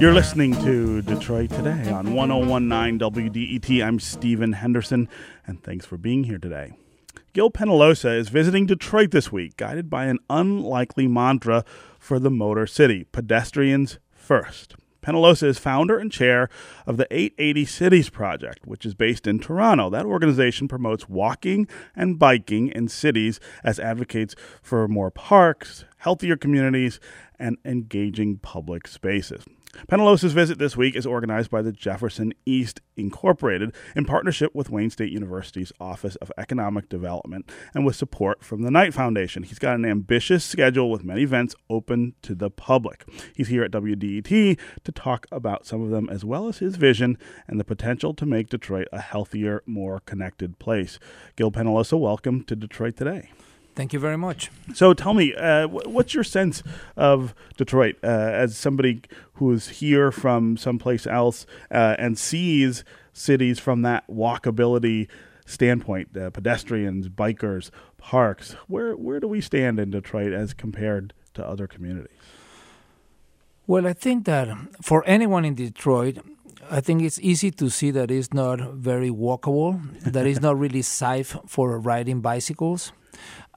You're listening to Detroit Today on 1019 WDET. I'm Stephen Henderson, and thanks for being here today. Gil Penalosa is visiting Detroit this week, guided by an unlikely mantra for the Motor City pedestrians first. Penalosa is founder and chair of the 880 Cities Project, which is based in Toronto. That organization promotes walking and biking in cities as advocates for more parks, healthier communities, and engaging public spaces. Penalosa's visit this week is organized by the Jefferson East Incorporated in partnership with Wayne State University's Office of Economic Development and with support from the Knight Foundation. He's got an ambitious schedule with many events open to the public. He's here at WDET to talk about some of them as well as his vision and the potential to make Detroit a healthier, more connected place. Gil Penalosa, welcome to Detroit today. Thank you very much. So tell me, uh, what's your sense of Detroit uh, as somebody who's here from someplace else uh, and sees cities from that walkability standpoint, uh, pedestrians, bikers, parks? Where where do we stand in Detroit as compared to other communities? Well, I think that for anyone in Detroit, I think it's easy to see that it's not very walkable, that it's not really safe for riding bicycles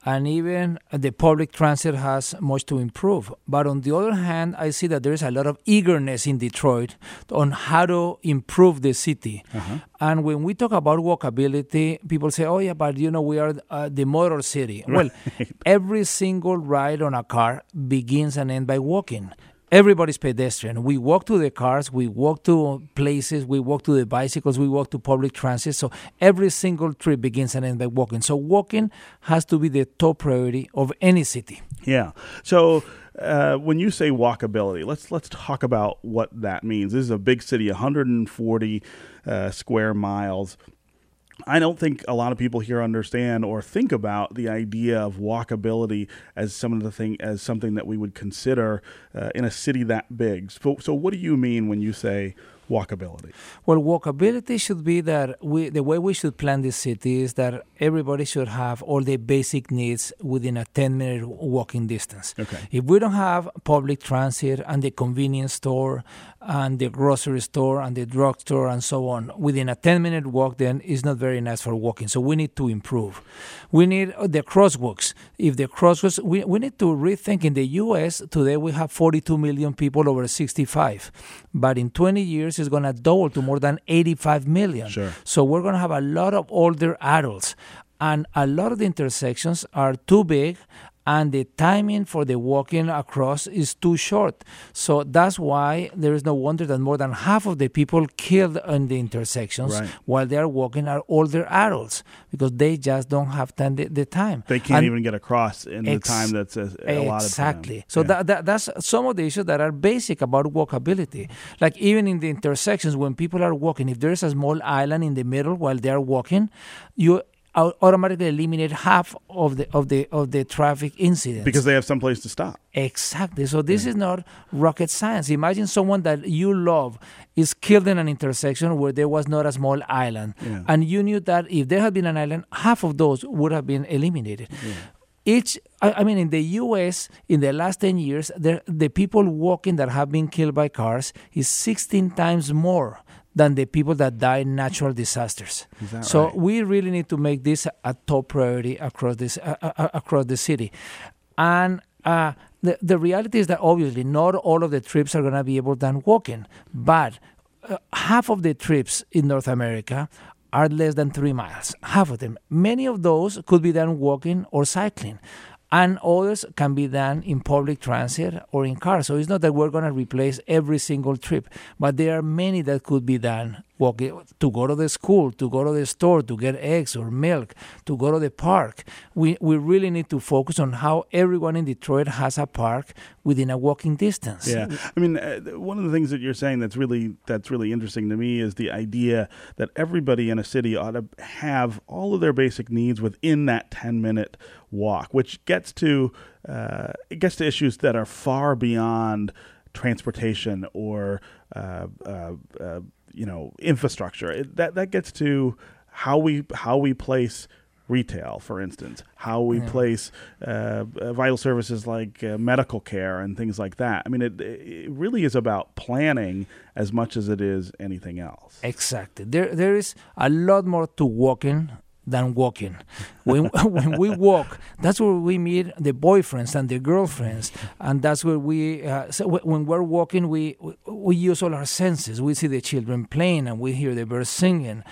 and even the public transit has much to improve. But on the other hand, I see that there is a lot of eagerness in Detroit on how to improve the city. Uh-huh. And when we talk about walkability, people say, "Oh yeah, but you know we are uh, the motor city." Right. Well, every single ride on a car begins and ends by walking everybody's pedestrian. We walk to the cars, we walk to places, we walk to the bicycles, we walk to public transit. So every single trip begins and ends by walking. So walking has to be the top priority of any city. Yeah. So uh, when you say walkability, let's let's talk about what that means. This is a big city, 140 uh, square miles. I don't think a lot of people here understand or think about the idea of walkability as some of the thing as something that we would consider uh, in a city that big. So, so what do you mean when you say walkability? Well, walkability should be that we the way we should plan the city is that everybody should have all the basic needs within a 10 minute walking distance. Okay. If we don't have public transit and the convenience store and the grocery store and the drugstore and so on within a 10 minute walk, then it's not very nice for walking. So we need to improve. We need uh, the crosswalks. If the crosswalks, we, we need to rethink. In the US, today we have 42 million people over 65. But in 20 years, it's going to double to more than 85 million. Sure. So we're going to have a lot of older adults. And a lot of the intersections are too big and the timing for the walking across is too short. So that's why there is no wonder that more than half of the people killed in the intersections right. while they are walking are older adults because they just don't have time, the, the time. They can't and even get across in ex- the time that's a, a lot of Exactly. So yeah. that, that, that's some of the issues that are basic about walkability. Like even in the intersections, when people are walking, if there is a small island in the middle while they are walking, you automatically eliminate half of the of the of the traffic incidents because they have some place to stop. Exactly. So this yeah. is not rocket science. Imagine someone that you love is killed in an intersection where there was not a small island, yeah. and you knew that if there had been an island, half of those would have been eliminated. Yeah. Each, I mean, in the U.S., in the last 10 years, there, the people walking that have been killed by cars is 16 times more than the people that die in natural disasters. so right? we really need to make this a top priority across this uh, uh, across the city, and. Uh, the, the reality is that obviously not all of the trips are going to be able done walking, but uh, half of the trips in North America are less than three miles. Half of them. Many of those could be done walking or cycling and others can be done in public transit or in cars. So it's not that we're going to replace every single trip, but there are many that could be done walking to go to the school, to go to the store, to get eggs or milk, to go to the park. We we really need to focus on how everyone in Detroit has a park within a walking distance. Yeah, I mean, uh, one of the things that you're saying that's really that's really interesting to me is the idea that everybody in a city ought to have all of their basic needs within that 10 minute walk, which gets to uh, it gets to issues that are far beyond transportation or uh, uh, uh you know infrastructure. It, that that gets to how we how we place retail, for instance, how we Yeah. place uh, uh, vital services like uh, medical care and things like that. I mean, it, it really is about planning as much as it is anything else. Exactly. There, there is a lot more to walking than walking. When when we walk, that's where we meet the boyfriends and the girlfriends, and that's where we. Uh, so wh- when we're walking, we we use all our senses. We see the children playing, and we hear the birds singing.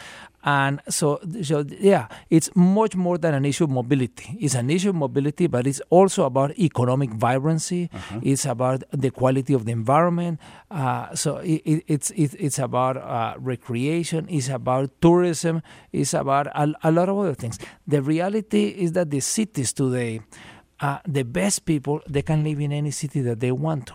And so, so yeah, it's much more than an issue of mobility. It's an issue of mobility, but it's also about economic vibrancy. It's about the quality of the environment. Uh, so it, it, it's it, it's about uh, recreation. It's about tourism. It's about a, a lot of other things. The reality is that the cities today, uh, the best people, they can live in any city that they want to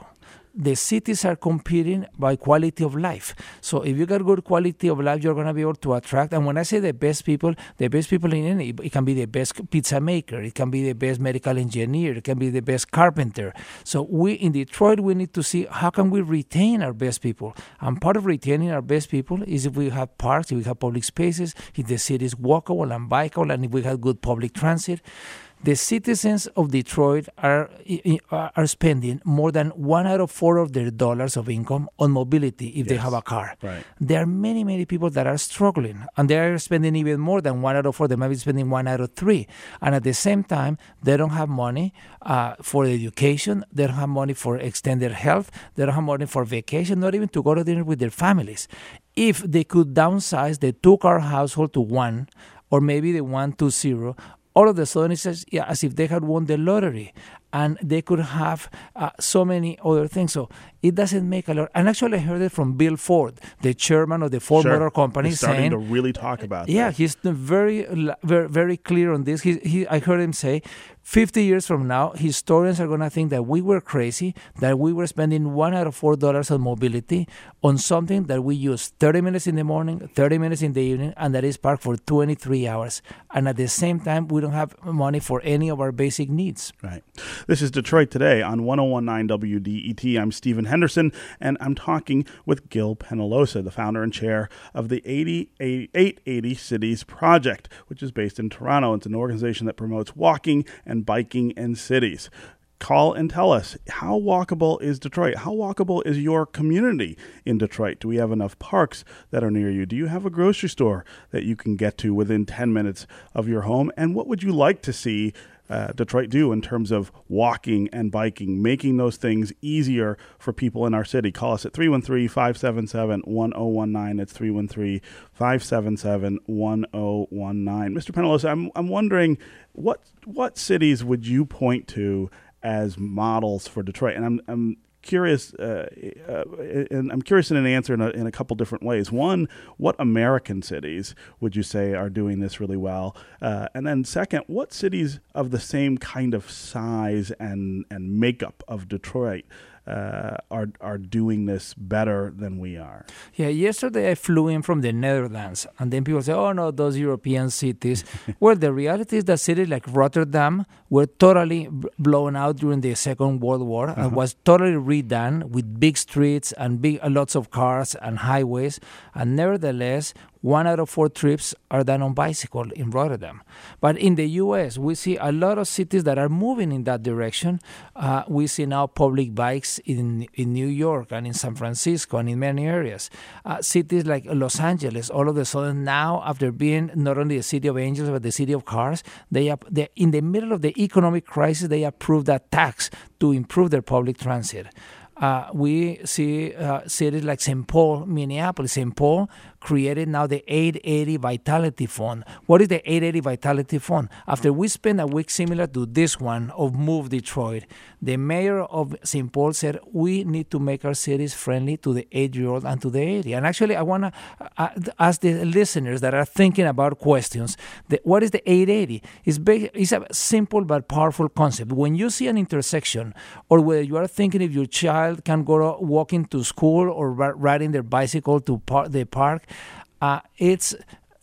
the cities are competing by quality of life. So if you got good quality of life, you're going to be able to attract. And when I say the best people, the best people in any, it can be the best pizza maker, it can be the best medical engineer, it can be the best carpenter. So we in Detroit, we need to see how can we retain our best people. And part of retaining our best people is if we have parks, if we have public spaces, if the city is walkable and bikeable, and if we have good public transit the citizens of Detroit are are spending more than one out of four of their dollars of income on mobility if they have a car. Right. There are many, many people that are struggling, and they are spending even more than one out of four. They might be spending one out of three, and at the same time, they don't have money uh, for education. They don't have money for extended health. They don't have money for vacation, not even to go to dinner with their families. If they could downsize the two-car household to one, or maybe the one to zero, all of a sudden it's as, yeah, as if they had won the lottery and they could have uh, so many other things. So it doesn't make a lot. And actually, I heard it from Bill Ford, the chairman of the Ford Sure. Motor Company, He's starting saying, to really talk about it. yeah, this. he's very, very, very clear on this. He, he, I heard him say, 50 years from now, historians are going to think that we were crazy, that we were spending one out of four dollars on mobility on something that we use 30 minutes in the morning, 30 minutes in the evening, and that is parked for 23 hours. And at the same time, we don't have money for any of our basic needs. Right. This is Detroit Today on 1019 WDET. I'm Stephen Henderson, and I'm talking with Gil Penalosa, the founder and chair of the 80, 880 Cities Project, which is based in Toronto. It's an organization that promotes walking and biking in cities. Call and tell us how walkable is Detroit? How walkable is your community in Detroit? Do we have enough parks that are near you? Do you have a grocery store that you can get to within 10 minutes of your home? And what would you like to see uh, Detroit do in terms of walking and biking, making those things easier for people in our city. Call us at 313 577 1019. It's 313 577 1019. Mr. Penalosa, I'm, I'm wondering what, what cities would you point to as models for Detroit? And I'm, I'm curious, uh, uh, and I'm curious in an answer in a, in a couple different ways. One, what American cities would you say are doing this really well? Uh, and then second, what cities of the same kind of size and and makeup of Detroit uh, are are doing this better than we are? Yeah, yesterday I flew in from the Netherlands, and then people say, "Oh no, those European cities." well, the reality is that cities like Rotterdam were totally blown out during the Second World War and was totally redone with big streets and big uh, lots of cars and highways. And nevertheless, one out of four trips are done on bicycle in Rotterdam. But in the U.S., we see a lot of cities that are moving in that direction. Uh, we see now public bikes in in New York and in San Francisco and in many areas. Uh, cities like Los Angeles, all of a sudden now, after being not only the city of angels but the city of cars, they are in the middle of the economic crisis. They approved that tax to improve their public transit. Uh, we see uh, cities like St. Paul, Minneapolis. St. Paul created now the 880 Vitality Fund. What is the 880 Vitality Fund? After we spent a week similar to this one of Move Detroit, the mayor of St. Paul said we need to make our cities friendly to the eight-year-old and to the 80. And actually, I want to uh, ask the listeners that are thinking about questions: the, What is the 880? It's, ba- it's a simple but powerful concept. When you see an intersection, or whether you are thinking if your child can go walking to school or riding their bicycle to par- the park, uh, it's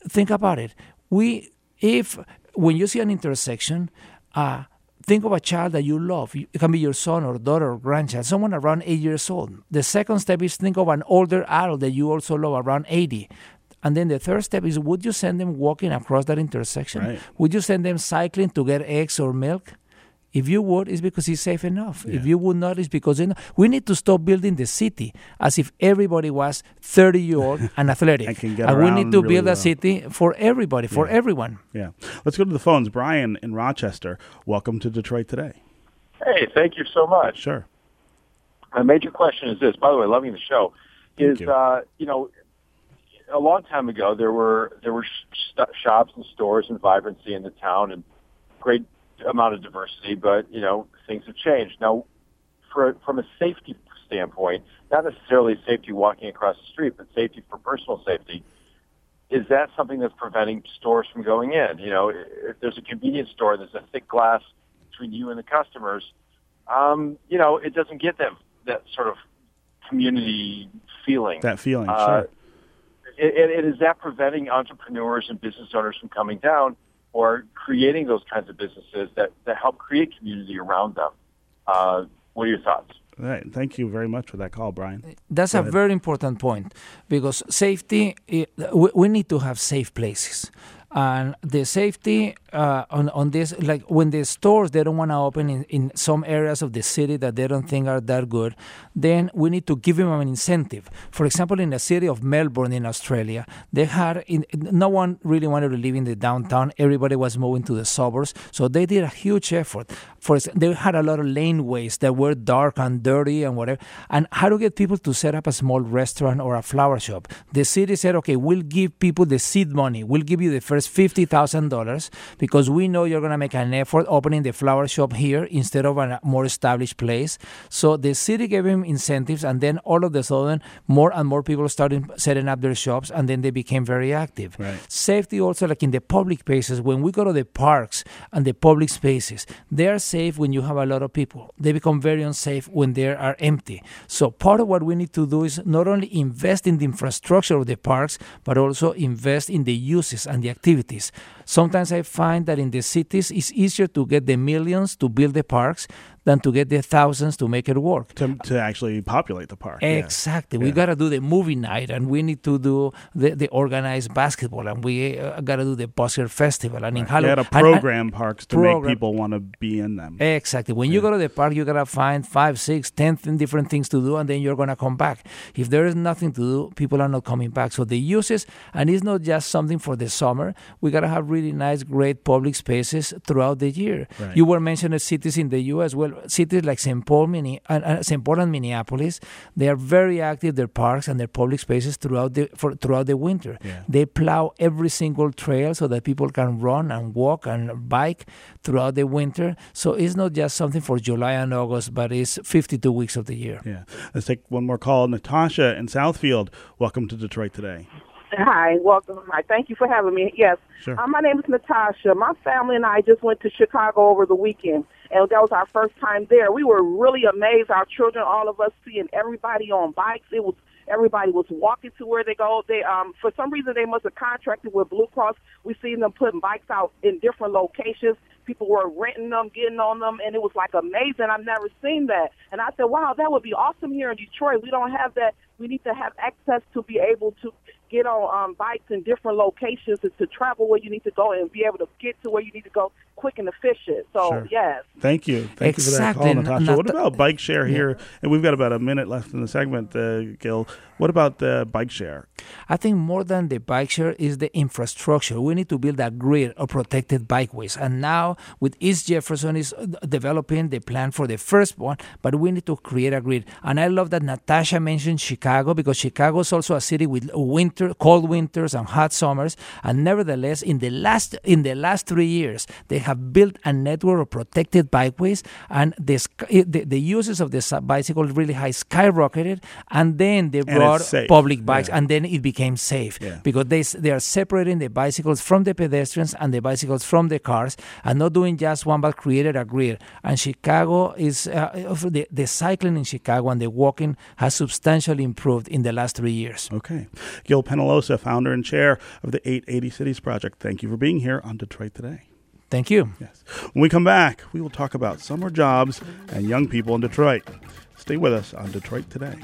think about it. We if when you see an intersection, uh, think of a child that you love. It can be your son or daughter or grandchild, someone around eight years old. The second step is think of an older adult that you also love around 80. And then the third step is would you send them walking across that intersection? Right. Would you send them cycling to get eggs or milk? If you would, it's because it's safe enough. If you would not, it's because you know, we need to stop building the city as if everybody was 30 year old and athletic. And can get we around need to really build well. a city for everybody, for Yeah. everyone. Yeah. Let's go to the phones. Brian in Rochester. Welcome to Detroit today. Hey, thank you so much. Sure. My major question is this. By the way, loving the show. Is you. uh, you know, a long time ago there were there were sh- st- shops and stores and vibrancy in the town and great amount of diversity, but you know things have changed now. For from a safety standpoint, not necessarily safety walking across the street, but safety for personal safety. Is that something that's preventing stores from going in? You know, if there's a convenience store, there's a thick glass between you and the customers. Um, you know, it doesn't get that that sort of community feeling. That feeling. Uh, sure. and, and is that preventing entrepreneurs and business owners from coming down or creating those kinds of businesses that, that help create community around them? Uh, what are your thoughts? All right. Thank you very much for that call, Brian. That's Go a ahead. very important point because safety, we, we need to have safe places. And the safety uh, on, on this, like when the stores, they don't want to open in, in some areas of the city that they don't think are that good, then we need to give them an incentive. For example, in the city of Melbourne in Australia, they had, in, no one really wanted to live in the downtown. Everybody was moving to the suburbs. So they did a huge effort. For they had a lot of laneways that were dark and dirty and whatever. And how to get people to set up a small restaurant or a flower shop. The city said, okay, we'll give people the seed money. We'll give you the first $50,000 because we know you're going to make an effort opening the flower shop here instead of a more established place. So the city gave him incentives, and then all of a sudden, more and more people started setting up their shops, and then they became very active. Right. Safety also, like in the public spaces, when we go to the parks and the public spaces, they are safe when you have a lot of people. They become very unsafe when they are empty. So part of what we need to do is not only invest in the infrastructure of the parks, but also invest in the uses and the activities activities Sometimes I find that in the cities, it's easier to get the millions to build the parks than to get the thousands to make it work. To, to actually populate the park. yeah. Exactly. We Yeah. got to do the movie night and we need to do the, the organized basketball and we uh, got to do the Busker Festival. And in You Halloween. had to program parks to make people want to be in them. Exactly. When you go to the park, you gotta find five, six, ten different things to do, and then you're gonna come back. If there is nothing to do, people are not coming back. So the uses, and it's not just something for the summer. We gotta have really nice, great public spaces throughout the year. Right. You were mentioning cities in the U.S. Well, cities like St. Paul, Mini- uh, uh, St. Paul and Minneapolis, they are very active. Their parks and their public spaces throughout the for, throughout the winter. Yeah. They plow every single trail so that people can run and walk and bike throughout the winter. So it's not just something for July and August, but it's 52 weeks of the year. Yeah. Let's take one more call. Natasha in Southfield. Welcome to Detroit today. Hi, welcome. Hi, thank you for having me. Yes, Sure. uh, my name is Natasha. My family and I just went to Chicago over the weekend, and that was our first time there. We were really amazed. Our children, all of us, seeing everybody on bikes. It was everybody was walking to where they go. They um for some reason they must have contracted with Blue Cross. We seen them putting bikes out in different locations. People were renting them, getting on them, and it was like amazing. I've never seen that, and I said, "Wow, that would be awesome here in Detroit. We don't have that. We need to have access to be able to get on um, bikes in different locations and to travel where you need to go and be able to get to where you need to go quick and efficient. So Sure. yes, Thank you. Thank you for that call, Natasha. Nat- what about bike share here? And we've got about a minute left in the segment, uh, Gil. What about the bike share? I think more than the bike share is the infrastructure. We need to build a grid of protected bikeways. And now with East Jefferson is uh, developing the plan for the first one, but we need to create a grid. And I love that Natasha mentioned Chicago because Chicago is also a city with winter, cold winters and hot summers. And nevertheless, in the last in the last three years, they have built a network of protected bikeways, and the sky- the, the uses of the bicycle really high skyrocketed. And then they brought public bikes, Yeah. and then it became safe Yeah. because they they are separating the bicycles from the pedestrians and the bicycles from the cars, and not doing just one, but created a grid. And Chicago is uh, of the the cycling in Chicago and the walking has substantially improved in the last three years. Okay. Gil Penalosa, founder and chair of the 880 Cities Project. Thank you for being here on Detroit Today. Thank you. Yes. When we come back, we will talk about summer jobs and young people in Detroit. Stay with us on Detroit Today.